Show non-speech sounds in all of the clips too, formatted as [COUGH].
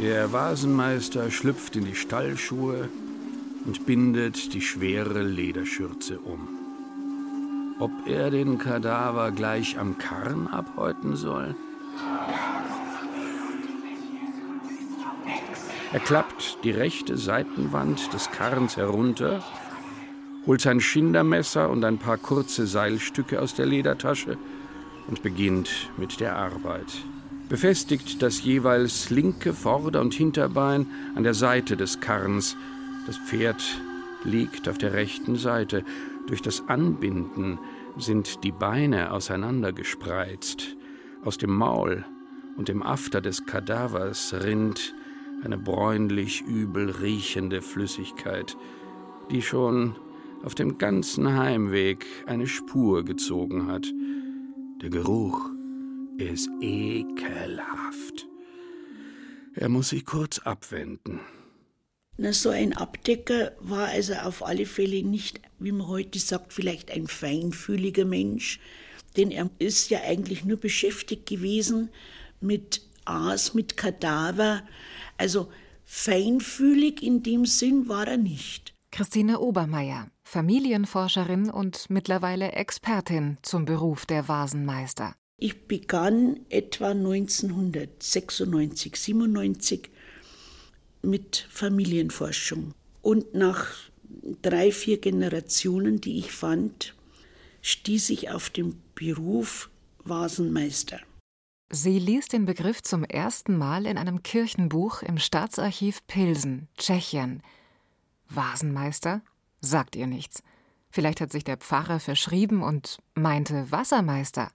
Der Vasenmeister schlüpft in die Stallschuhe und bindet die schwere Lederschürze um. Ob er den Kadaver gleich am Karren abhäuten soll? Er klappt die rechte Seitenwand des Karrens herunter, holt sein Schindermesser und ein paar kurze Seilstücke aus der Ledertasche und beginnt mit der Arbeit. Befestigt das jeweils linke Vorder- und Hinterbein an der Seite des Karrens. Das Pferd liegt auf der rechten Seite. Durch das Anbinden sind die Beine auseinandergespreizt. Aus dem Maul und dem After des Kadavers rinnt eine bräunlich übel riechende Flüssigkeit, die schon auf dem ganzen Heimweg eine Spur gezogen hat. Der Geruch ist ekelhaft. Er muss sich kurz abwenden. Na, so ein Abdecker war also auf alle Fälle nicht, wie man heute sagt, vielleicht ein feinfühliger Mensch, denn er ist ja eigentlich nur beschäftigt gewesen mit Aas, mit Kadaver. Also feinfühlig in dem Sinn war er nicht. Christine Obermeier, Familienforscherin und mittlerweile Expertin zum Beruf der Vasenmeister. Ich begann etwa 1996, 97 mit Familienforschung. Und nach drei, vier Generationen, die ich fand, stieß ich auf den Beruf Vasenmeister. Sie ließ den Begriff zum ersten Mal in einem Kirchenbuch im Staatsarchiv Pilsen, Tschechien. Vasenmeister? Sagt ihr nichts. Vielleicht hat sich der Pfarrer verschrieben und meinte Wassermeister.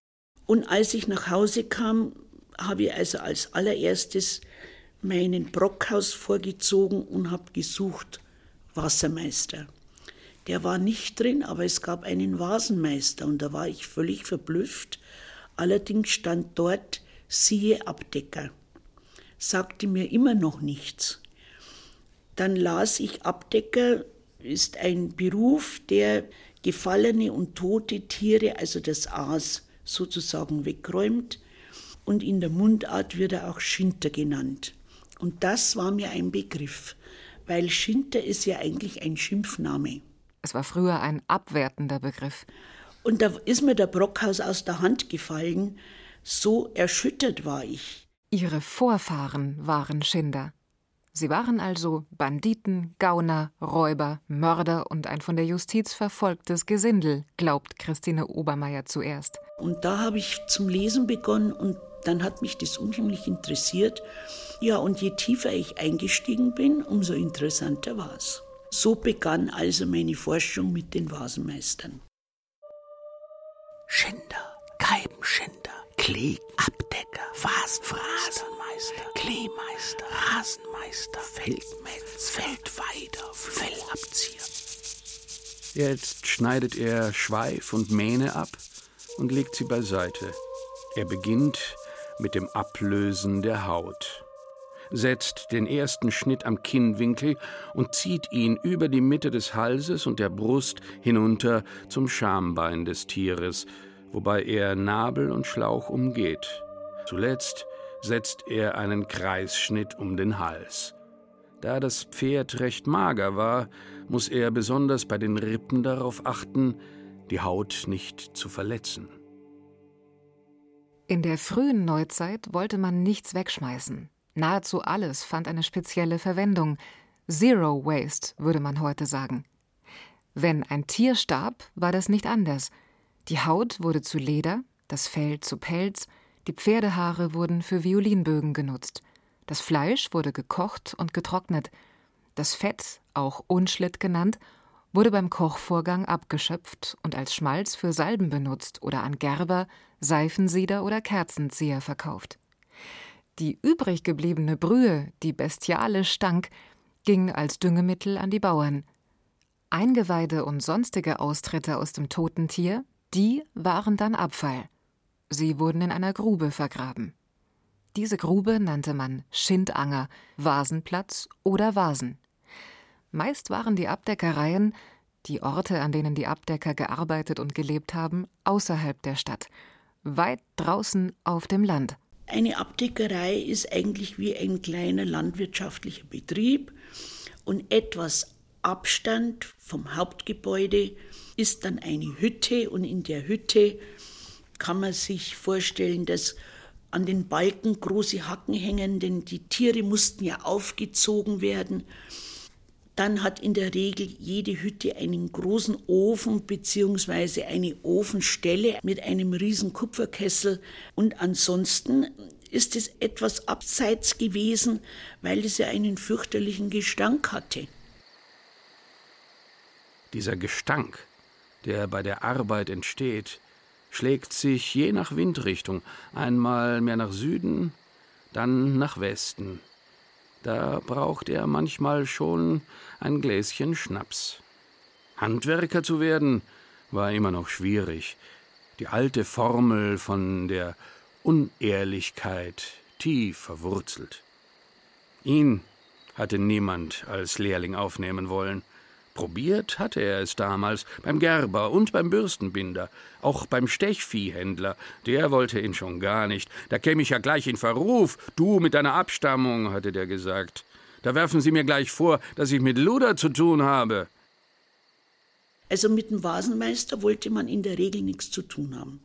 Und als ich nach Hause kam, habe ich also als allererstes meinen Brockhaus vorgezogen und habe gesucht Wassermeister. Der war nicht drin, aber es gab einen Vasenmeister und da war ich völlig verblüfft. Allerdings stand dort siehe Abdecker. Sagte mir immer noch nichts. Dann las ich Abdecker, ist ein Beruf, der gefallene und tote Tiere, also das Aas, sozusagen wegräumt. Und in der Mundart wird er auch Schinter genannt. Und das war mir ein Begriff, weil Schinter ist ja eigentlich ein Schimpfname. Es war früher ein abwertender Begriff. Und da ist mir der Brockhaus aus der Hand gefallen. So erschüttert war ich. Ihre Vorfahren waren Schinder. Sie waren also Banditen, Gauner, Räuber, Mörder und ein von der Justiz verfolgtes Gesindel, glaubt Christine Obermeier zuerst. Und da habe ich zum Lesen begonnen und dann hat mich das unheimlich interessiert. Ja, und je tiefer ich eingestiegen bin, umso interessanter war es. So begann also meine Forschung mit den Vasenmeistern. Schinder, Geibenschinder, Klee, Abdecker, Vasenmeister, Kleemeister, Rasenmeister, Feldmetz, Feldweider, Fellabzieher. Jetzt schneidet er Schweif und Mähne ab und legt sie beiseite. Er beginnt mit dem Ablösen der Haut, setzt den ersten Schnitt am Kinnwinkel und zieht ihn über die Mitte des Halses und der Brust hinunter zum Schambein des Tieres, wobei er Nabel und Schlauch umgeht. Zuletzt setzt er einen Kreisschnitt um den Hals. Da das Pferd recht mager war, muss er besonders bei den Rippen darauf achten, die Haut nicht zu verletzen. In der frühen Neuzeit wollte man nichts wegschmeißen. Nahezu alles fand eine spezielle Verwendung. Zero Waste, würde man heute sagen. Wenn ein Tier starb, war das nicht anders. Die Haut wurde zu Leder, das Fell zu Pelz, die Pferdehaare wurden für Violinbögen genutzt. Das Fleisch wurde gekocht und getrocknet. Das Fett, auch Unschlitt genannt, wurde beim Kochvorgang abgeschöpft und als Schmalz für Salben benutzt oder an Gerber, Seifensieder oder Kerzenzieher verkauft. Die übrig gebliebene Brühe, die bestiale stank, ging als Düngemittel an die Bauern. Eingeweide und sonstige Austritte aus dem toten Tier, die waren dann Abfall. Sie wurden in einer Grube vergraben. Diese Grube nannte man Schindanger, Vasenplatz oder Vasen. Meist waren die Abdeckereien, die Orte, an denen die Abdecker gearbeitet und gelebt haben, außerhalb der Stadt, weit draußen auf dem Land. Eine Abdeckerei ist eigentlich wie ein kleiner landwirtschaftlicher Betrieb und etwas Abstand vom Hauptgebäude ist dann eine Hütte und in der Hütte kann man sich vorstellen, dass an den Balken große Hacken hängen, denn die Tiere mussten ja aufgezogen werden. Dann hat in der Regel jede Hütte einen großen Ofen bzw. eine Ofenstelle mit einem riesen Kupferkessel. Und ansonsten ist es etwas abseits gewesen, weil es ja einen fürchterlichen Gestank hatte. Dieser Gestank, der bei der Arbeit entsteht, schlägt sich je nach Windrichtung einmal mehr nach Süden, dann nach Westen. Da braucht er manchmal schon ein Gläschen Schnaps. Handwerker zu werden war immer noch schwierig. Die alte Formel von der Unehrlichkeit tief verwurzelt. Ihn hatte niemand als Lehrling aufnehmen wollen. Probiert hatte er es damals beim Gerber und beim Bürstenbinder, auch beim Stechviehhändler. Der wollte ihn schon gar nicht. Da käme ich ja gleich in Verruf. Du mit deiner Abstammung, hatte der gesagt. Da werfen Sie mir gleich vor, dass ich mit Luder zu tun habe. Also mit dem Vasenmeister wollte man in der Regel nichts zu tun haben.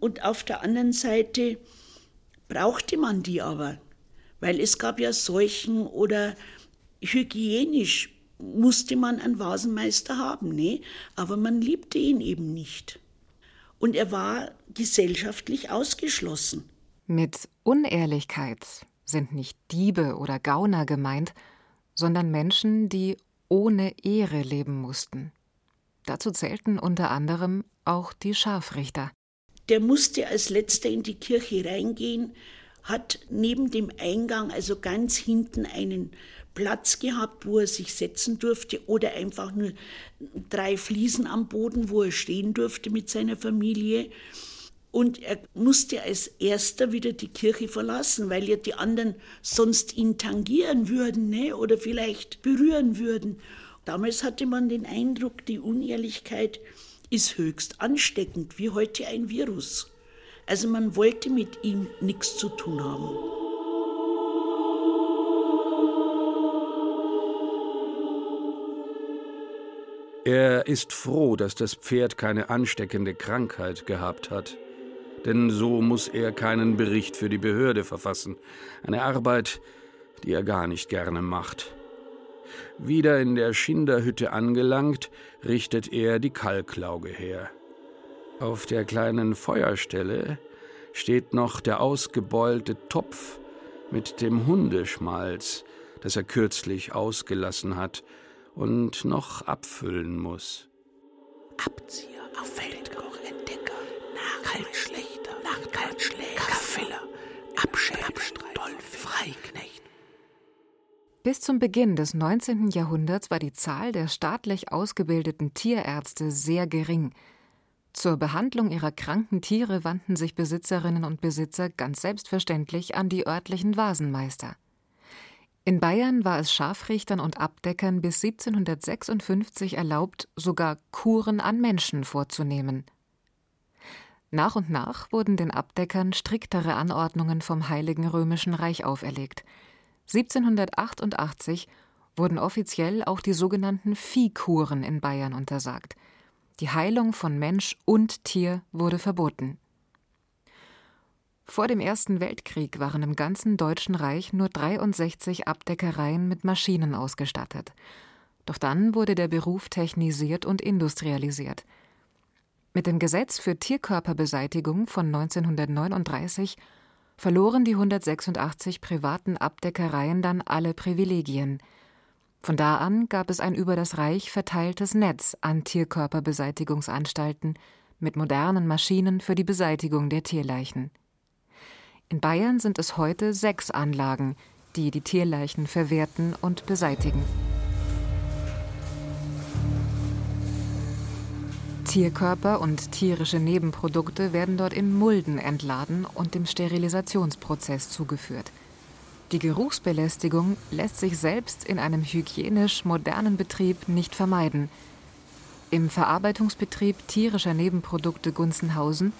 Und auf der anderen Seite brauchte man die aber, weil es gab ja Seuchen oder hygienisch musste man einen Vasenmeister haben, ne? aber man liebte ihn eben nicht. Und er war gesellschaftlich ausgeschlossen. Mit Unehrlichkeit sind nicht Diebe oder Gauner gemeint, sondern Menschen, die ohne Ehre leben mussten. Dazu zählten unter anderem auch die Scharfrichter. Der musste als letzter in die Kirche reingehen, hat neben dem Eingang, also ganz hinten, einen Platz gehabt, wo er sich setzen durfte oder einfach nur drei Fliesen am Boden, wo er stehen durfte mit seiner Familie. Und er musste als erster wieder die Kirche verlassen, weil ja die anderen sonst ihn tangieren würden ne? oder vielleicht berühren würden. Damals hatte man den Eindruck, die Unehrlichkeit ist höchst ansteckend, wie heute ein Virus. Also man wollte mit ihm nichts zu tun haben. Er ist froh, dass das Pferd keine ansteckende Krankheit gehabt hat. Denn so muss er keinen Bericht für die Behörde verfassen. Eine Arbeit, die er gar nicht gerne macht. Wieder in der Schinderhütte angelangt, richtet er die Kalklauge her. Auf der kleinen Feuerstelle steht noch der ausgebeulte Topf mit dem Hundeschmalz, das er kürzlich ausgelassen hat und noch abfüllen muss. Abzieher, auf Feldkoch, Entdecker, Kaltschlechter, Kaltschläger, Filler, Abschäfer, Dolphin, Freiknecht. Bis zum Beginn des 19. Jahrhunderts war die Zahl der staatlich ausgebildeten Tierärzte sehr gering. Zur Behandlung ihrer kranken Tiere wandten sich Besitzerinnen und Besitzer ganz selbstverständlich an die örtlichen Vasenmeister. In Bayern war es Scharfrichtern und Abdeckern bis 1756 erlaubt, sogar Kuren an Menschen vorzunehmen. Nach und nach wurden den Abdeckern striktere Anordnungen vom Heiligen Römischen Reich auferlegt. 1788 wurden offiziell auch die sogenannten Viehkuren in Bayern untersagt. Die Heilung von Mensch und Tier wurde verboten. Vor dem Ersten Weltkrieg waren im ganzen Deutschen Reich nur 63 Abdeckereien mit Maschinen ausgestattet. Doch dann wurde der Beruf technisiert und industrialisiert. Mit dem Gesetz für Tierkörperbeseitigung von 1939 verloren die 186 privaten Abdeckereien dann alle Privilegien. Von da an gab es ein über das Reich verteiltes Netz an Tierkörperbeseitigungsanstalten mit modernen Maschinen für die Beseitigung der Tierleichen. In Bayern sind es heute sechs Anlagen, die die Tierleichen verwerten und beseitigen. Tierkörper und tierische Nebenprodukte werden dort in Mulden entladen und dem Sterilisationsprozess zugeführt. Die Geruchsbelästigung lässt sich selbst in einem hygienisch modernen Betrieb nicht vermeiden. Im Verarbeitungsbetrieb tierischer Nebenprodukte Gunzenhausen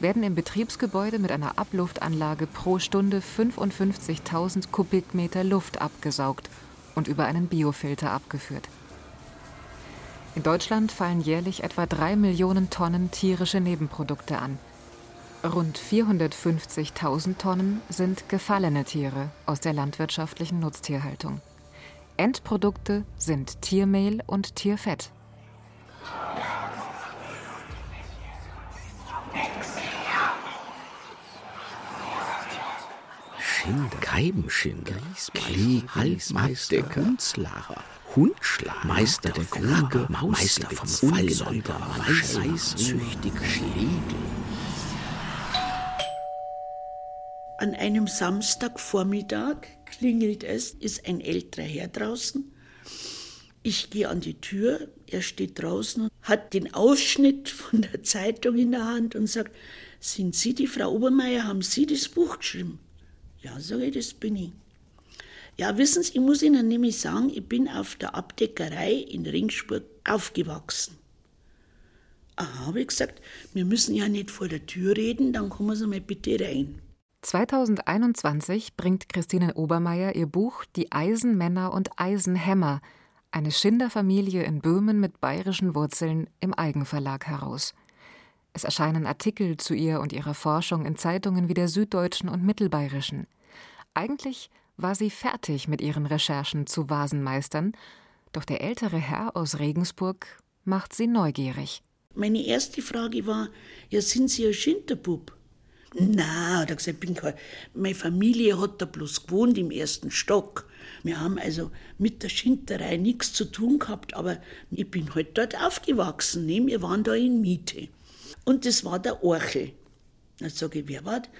werden im Betriebsgebäude mit einer Abluftanlage pro Stunde 55.000 Kubikmeter Luft abgesaugt und über einen Biofilter abgeführt. In Deutschland fallen jährlich etwa drei Millionen Tonnen tierische Nebenprodukte an. Rund 450.000 Tonnen sind gefallene Tiere aus der landwirtschaftlichen Nutztierhaltung. Endprodukte sind Tiermehl und Tierfett. Schinder, Keibenschinder, Krieg, Halbmeister, Hundslacher, Hundschlag, Meister der Krüge, Meister vom Fallsäuber, Weißzüchtiger Schlegel. An einem Samstagvormittag klingelt es, ist ein älterer Herr draußen. Ich gehe an die Tür, er steht draußen, hat den Ausschnitt von der Zeitung in der Hand und sagt, sind Sie die Frau Obermeier, haben Sie das Buch geschrieben? Ja, sage ich, das bin ich. Ja, wissen Sie, ich muss Ihnen nämlich sagen, ich bin auf der Abdeckerei in Ringsburg aufgewachsen. Aha, habe ich gesagt, wir müssen ja nicht vor der Tür reden, dann kommen Sie mal bitte rein. 2021 bringt Christine Obermeier ihr Buch Die Eisenmänner und Eisenhämmer, eine Schinderfamilie in Böhmen mit bayerischen Wurzeln im Eigenverlag heraus. Es erscheinen Artikel zu ihr und ihrer Forschung in Zeitungen wie der Süddeutschen und Mittelbayerischen. Eigentlich war sie fertig mit ihren Recherchen zu Vasenmeistern, doch der ältere Herr aus Regensburg macht sie neugierig. Meine erste Frage war: Ja, sind Sie ein Schinderbub? Na, hat er gesagt, bin kein. Meine Familie hat da bloß gewohnt im ersten Stock. Wir haben also mit der Schinterei nichts zu tun gehabt, aber ich bin halt dort aufgewachsen. Ne? Wir waren da in Miete. Und das war der Orchel. Dann sage ich, wer war das?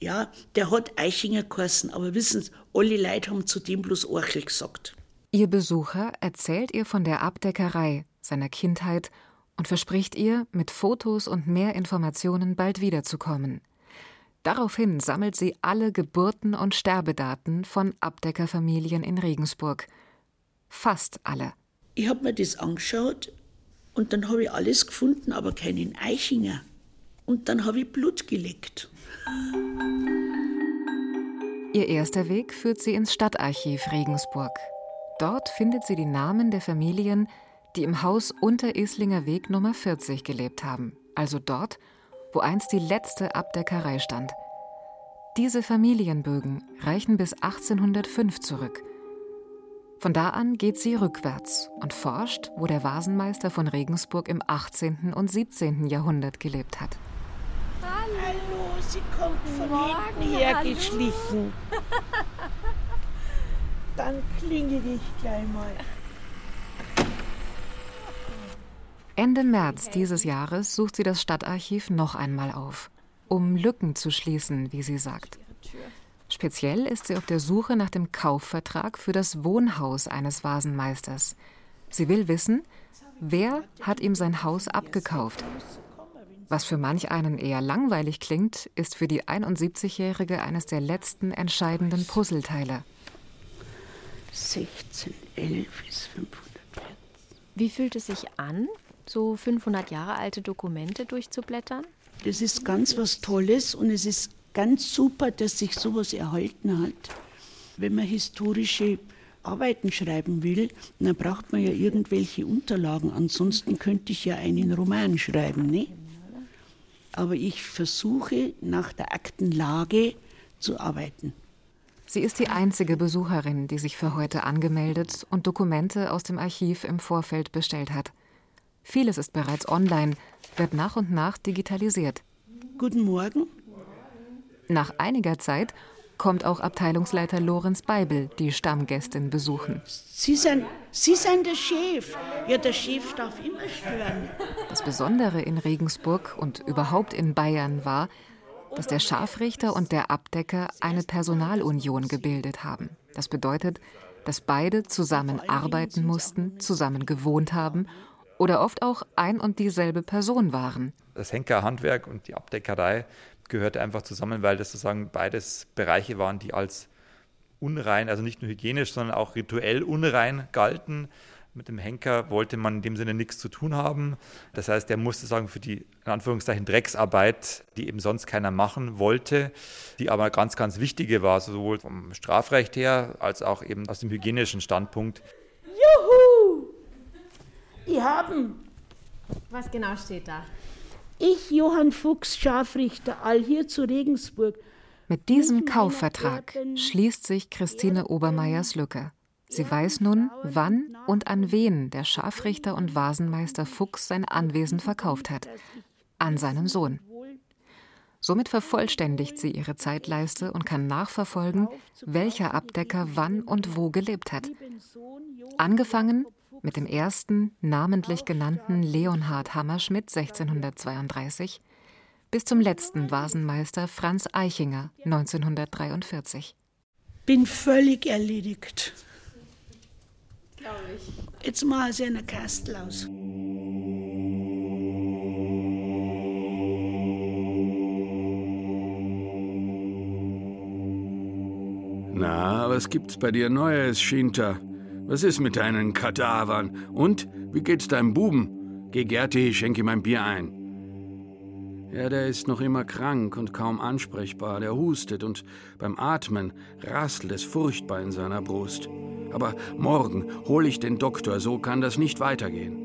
Ja, der hat Eichinger geheißen, aber wissen Sie, alle Leute haben zu dem bloß Orchel gesagt. Ihr Besucher erzählt ihr von der Abdeckerei, seiner Kindheit und verspricht ihr, mit Fotos und mehr Informationen bald wiederzukommen. Daraufhin sammelt sie alle Geburten- und Sterbedaten von Abdeckerfamilien in Regensburg. Fast alle. Ich habe mir das angeschaut und dann habe ich alles gefunden, aber keinen Eichinger. Und dann habe ich Blut geleckt. Ihr erster Weg führt sie ins Stadtarchiv Regensburg. Dort findet sie die Namen der Familien, die im Haus unter Islinger Weg Nummer 40 gelebt haben, also dort, wo einst die letzte Abdeckerei stand. Diese Familienbögen reichen bis 1805 zurück. Von da an geht sie rückwärts und forscht, wo der Vasenmeister von Regensburg im 18. und 17. Jahrhundert gelebt hat. Hallo, sie kommt von hinten hergeschlichen. Dann klingel ich gleich mal. Ende März dieses Jahres sucht sie das Stadtarchiv noch einmal auf, um Lücken zu schließen, wie sie sagt. Speziell ist sie auf der Suche nach dem Kaufvertrag für das Wohnhaus eines Vasenmeisters. Sie will wissen, wer hat ihm sein Haus abgekauft. Was für manch einen eher langweilig klingt, ist für die 71-Jährige eines der letzten entscheidenden Puzzleteile. 16, 11 ist 540. Wie fühlt es sich an, so 500 Jahre alte Dokumente durchzublättern? Das ist ganz was Tolles und es ist ganz super, dass sich sowas erhalten hat. Wenn man historische Arbeiten schreiben will, dann braucht man ja irgendwelche Unterlagen. Ansonsten könnte ich ja einen Roman schreiben. Ne? Aber ich versuche nach der Aktenlage zu arbeiten. Sie ist die einzige Besucherin, die sich für heute angemeldet und Dokumente aus dem Archiv im Vorfeld bestellt hat. Vieles ist bereits online, wird nach und nach digitalisiert. Guten Morgen. Nach einiger Zeit kommt auch Abteilungsleiter Lorenz Beibel die Stammgästin besuchen. Sie sind, Sie sind der Chef. Ja, der Chef darf immer stören. Das Besondere in Regensburg und überhaupt in Bayern war, dass der Scharfrichter und der Abdecker eine Personalunion gebildet haben. Das bedeutet, dass beide zusammen arbeiten mussten, zusammen gewohnt haben oder oft auch ein und dieselbe Person waren. Das Henkerhandwerk und die Abdeckerei gehörte einfach zusammen, weil das sozusagen beides Bereiche waren, die als unrein, also nicht nur hygienisch, sondern auch rituell unrein galten. Mit dem Henker wollte man in dem Sinne nichts zu tun haben. Das heißt, er musste sagen, für die in Anführungszeichen Drecksarbeit, die eben sonst keiner machen wollte, die aber ganz, ganz wichtige war, sowohl vom Strafrecht her als auch eben aus dem hygienischen Standpunkt. Juhu! Die haben. Was genau steht da? Ich, Johann Fuchs, Scharfrichter, all hier zu Regensburg. Mit diesem Kaufvertrag schließt sich Christine Obermeiers Lücke. Sie weiß nun, wann und an wen der Scharfrichter und Vasenmeister Fuchs sein Anwesen verkauft hat. An seinen Sohn. Somit vervollständigt sie ihre Zeitleiste und kann nachverfolgen, welcher Abdecker wann und wo gelebt hat. Angefangen mit dem ersten namentlich genannten Leonhard Hammerschmidt 1632 bis zum letzten Vasenmeister Franz Eichinger 1943. Bin völlig erledigt. Jetzt mal sie eine Kastel aus. Na, was gibt's bei dir Neues, Schinter? Was ist mit deinen Kadavern? Und, wie geht's deinem Buben? Geh, Gerti, schenke ihm ein Bier ein. Ja, der ist noch immer krank und kaum ansprechbar. Der hustet und beim Atmen rasselt es furchtbar in seiner Brust. Aber morgen hole ich den Doktor, so kann das nicht weitergehen.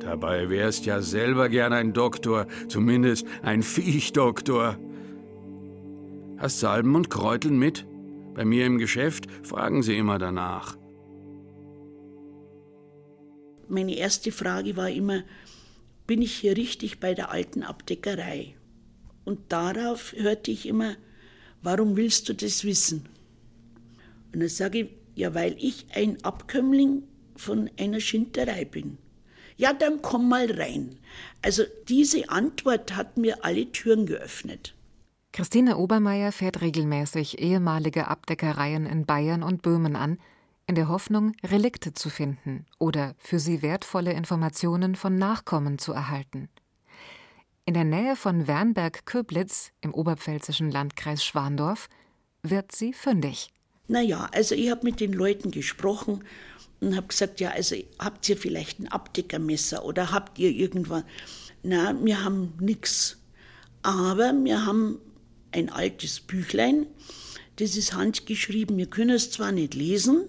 Dabei wärst ja selber gern ein Doktor, zumindest ein Viechdoktor. Hast Salben und Kräuteln mit? Bei mir im Geschäft fragen sie immer danach. Meine erste Frage war immer, bin ich hier richtig bei der alten Abdeckerei? Und darauf hörte ich immer, warum willst du das wissen? Und dann sage ich, ja, weil ich ein Abkömmling von einer Schinterei bin. Ja, dann komm mal rein. Also diese Antwort hat mir alle Türen geöffnet. Christine Obermeier fährt regelmäßig ehemalige Abdeckereien in Bayern und Böhmen an, in der Hoffnung, Relikte zu finden oder für sie wertvolle Informationen von Nachkommen zu erhalten. In der Nähe von Wernberg-Köblitz im oberpfälzischen Landkreis Schwandorf wird sie fündig. Naja, also ich habe mit den Leuten gesprochen und habe gesagt, ja, also habt ihr vielleicht ein Abdeckermesser oder habt ihr irgendwann? Na, wir haben nichts. Aber wir haben ein altes Büchlein, das ist handgeschrieben. Wir können es zwar nicht lesen,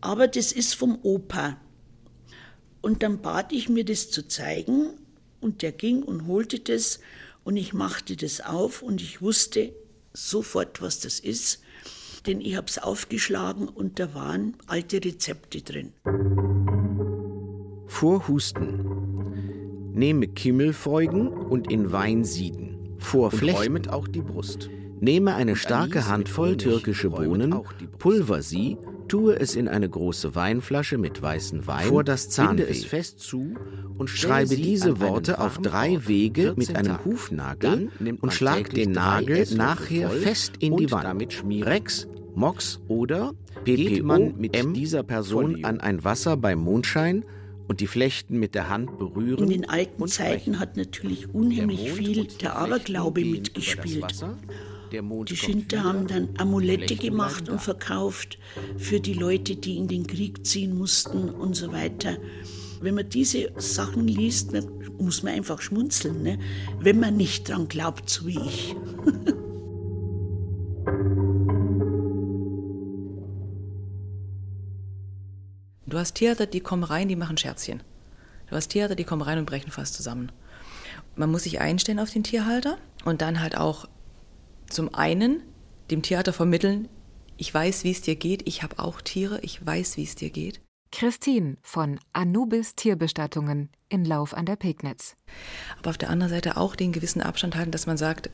aber das ist vom Opa. Und dann bat ich mir das zu zeigen und der ging und holte das und ich machte das auf und ich wusste sofort, was das ist denn ich habe es aufgeschlagen und da waren alte Rezepte drin. Vor Husten. Nehme Kimmelfeugen und in Wein sieden. Vor Flechten. auch die Brust. Nehme eine starke Handvoll türkische Bohnen, pulver sie, tue es in eine große Weinflasche mit weißem Wein, vor das Zahnweh. es fest zu und schreibe diese Worte auf drei Wege mit einem Hufnagel und schlag den Nagel nachher fest in die Wand. Rex, Mox oder geht man mit M dieser Person an ein Wasser beim Mondschein und die Flechten mit der Hand berühren. In den alten Zeiten hat natürlich unheimlich viel der Aberglaube mitgespielt. Die Schinter haben dann Amulette gemacht und verkauft für die Leute, die in den Krieg ziehen mussten und so weiter. Wenn man diese Sachen liest, muss man einfach schmunzeln, ne? wenn man nicht dran glaubt, so wie ich. [LAUGHS] hast Theater, die kommen rein, die machen Scherzchen. Du hast Theater, die kommen rein und brechen fast zusammen. Man muss sich einstellen auf den Tierhalter und dann halt auch zum einen dem Theater vermitteln, ich weiß, wie es dir geht, ich habe auch Tiere, ich weiß, wie es dir geht. Christine von Anubis Tierbestattungen in Lauf an der Pegnitz. Aber auf der anderen Seite auch den gewissen Abstand halten, dass man sagt,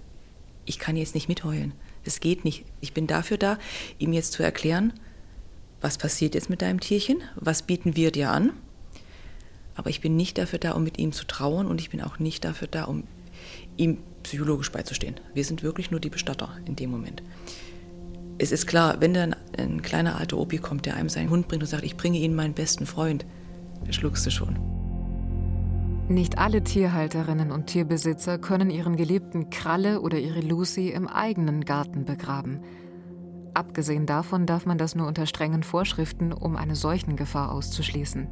ich kann jetzt nicht mitheulen. Das geht nicht. Ich bin dafür da, ihm jetzt zu erklären, was passiert jetzt mit deinem Tierchen, was bieten wir dir an. Aber ich bin nicht dafür da, um mit ihm zu trauern und ich bin auch nicht dafür da, um ihm psychologisch beizustehen. Wir sind wirklich nur die Bestatter in dem Moment. Es ist klar, wenn dann ein kleiner alter Opi kommt, der einem seinen Hund bringt und sagt, ich bringe Ihnen meinen besten Freund, schluckst du schon. Nicht alle Tierhalterinnen und Tierbesitzer können ihren geliebten Kralle oder ihre Lucy im eigenen Garten begraben. Abgesehen davon darf man das nur unter strengen Vorschriften, um eine Seuchengefahr auszuschließen.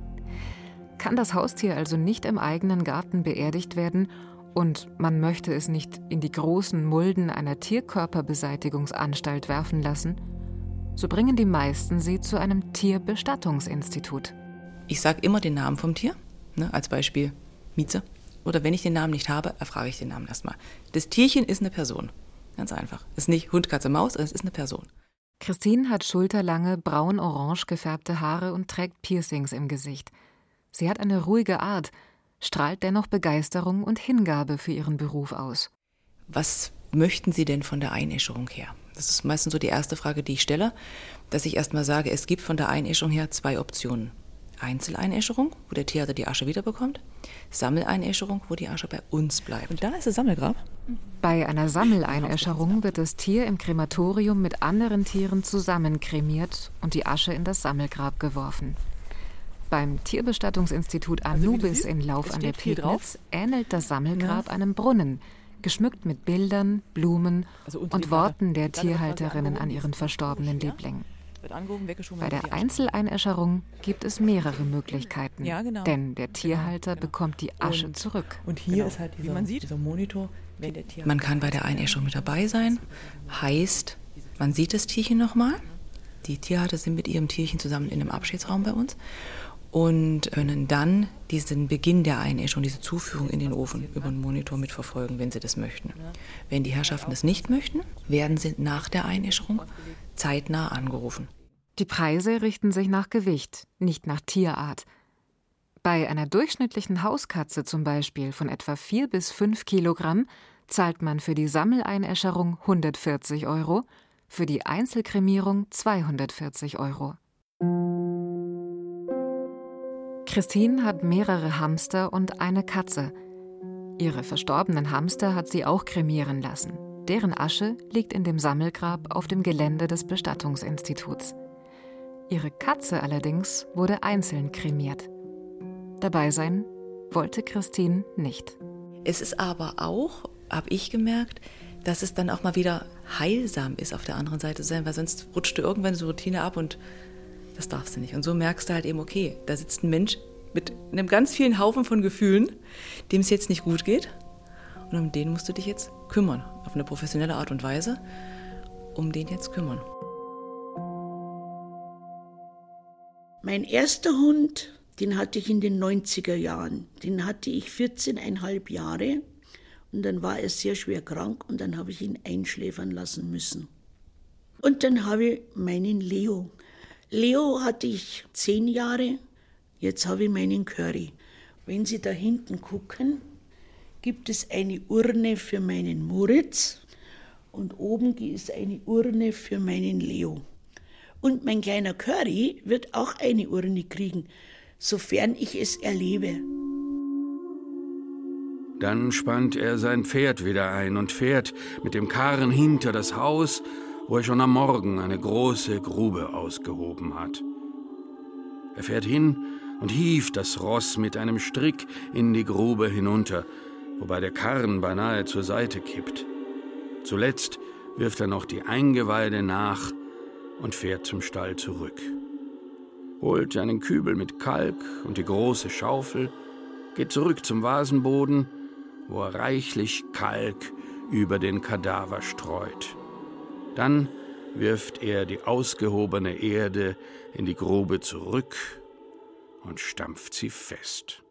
Kann das Haustier also nicht im eigenen Garten beerdigt werden und man möchte es nicht in die großen Mulden einer Tierkörperbeseitigungsanstalt werfen lassen, so bringen die meisten sie zu einem Tierbestattungsinstitut. Ich sage immer den Namen vom Tier, ne, als Beispiel Mieze. Oder wenn ich den Namen nicht habe, erfrage ich den Namen erstmal. Das Tierchen ist eine Person. Ganz einfach. Es ist nicht Hund, Katze, Maus, es ist eine Person. Christine hat schulterlange, braun-orange gefärbte Haare und trägt Piercings im Gesicht. Sie hat eine ruhige Art, strahlt dennoch Begeisterung und Hingabe für ihren Beruf aus. Was möchten Sie denn von der Einäscherung her? Das ist meistens so die erste Frage, die ich stelle, dass ich erstmal sage, es gibt von der Einäscherung her zwei Optionen. Einzeleinäscherung, wo der Tierhalter die Asche wiederbekommt, Sammeleinäscherung, wo die Asche bei uns bleibt. Und da ist das Sammelgrab? Bei einer Sammeleinäscherung wird das Tier im Krematorium mit anderen Tieren zusammen kremiert und die Asche in das Sammelgrab geworfen. Beim Tierbestattungsinstitut also Anubis in Lauf an der Pegnitz ähnelt das Sammelgrab einem Brunnen, geschmückt mit Bildern, Blumen also und Worten der Tierhalterinnen an ihren verstorbenen Liebling. Bei der Einzeleinäscherung gibt es mehrere Möglichkeiten, ja, genau. denn der genau, Tierhalter genau. bekommt die Asche und, zurück. Und hier genau. ist halt dieser, wie man sieht, dieser Monitor. Man kann bei der Einäscherung mit dabei sein, heißt, man sieht das Tierchen nochmal. Die Tierhalter sind mit ihrem Tierchen zusammen in einem Abschiedsraum bei uns und können dann diesen Beginn der Einäschung, diese Zuführung in den Ofen über den Monitor mitverfolgen, wenn sie das möchten. Wenn die Herrschaften das nicht möchten, werden sie nach der Einäscherung zeitnah angerufen. Die Preise richten sich nach Gewicht, nicht nach Tierart. Bei einer durchschnittlichen Hauskatze zum Beispiel von etwa 4 bis 5 Kilogramm zahlt man für die Sammeleinäscherung 140 Euro, für die Einzelkremierung 240 Euro. Christine hat mehrere Hamster und eine Katze. Ihre verstorbenen Hamster hat sie auch kremieren lassen. Deren Asche liegt in dem Sammelgrab auf dem Gelände des Bestattungsinstituts. Ihre Katze allerdings wurde einzeln kremiert. Dabei sein wollte Christine nicht. Es ist aber auch, habe ich gemerkt, dass es dann auch mal wieder heilsam ist, auf der anderen Seite zu sein, weil sonst rutscht du irgendwann so Routine ab und das darfst du nicht. Und so merkst du halt eben, okay, da sitzt ein Mensch mit einem ganz vielen Haufen von Gefühlen, dem es jetzt nicht gut geht. Und um den musst du dich jetzt kümmern, auf eine professionelle Art und Weise, um den jetzt kümmern. Mein erster Hund, den hatte ich in den 90er Jahren. Den hatte ich 14,5 Jahre und dann war er sehr schwer krank und dann habe ich ihn einschläfern lassen müssen. Und dann habe ich meinen Leo. Leo hatte ich zehn Jahre, jetzt habe ich meinen Curry. Wenn Sie da hinten gucken, gibt es eine Urne für meinen Moritz und oben ist eine Urne für meinen Leo. Und mein kleiner Curry wird auch eine Urne kriegen, sofern ich es erlebe. Dann spannt er sein Pferd wieder ein und fährt mit dem Karren hinter das Haus wo er schon am Morgen eine große Grube ausgehoben hat. Er fährt hin und hieft das Ross mit einem Strick in die Grube hinunter, wobei der Karren beinahe zur Seite kippt. Zuletzt wirft er noch die Eingeweide nach und fährt zum Stall zurück. Holt einen Kübel mit Kalk und die große Schaufel, geht zurück zum Vasenboden, wo er reichlich Kalk über den Kadaver streut. Dann wirft er die ausgehobene Erde in die Grube zurück und stampft sie fest.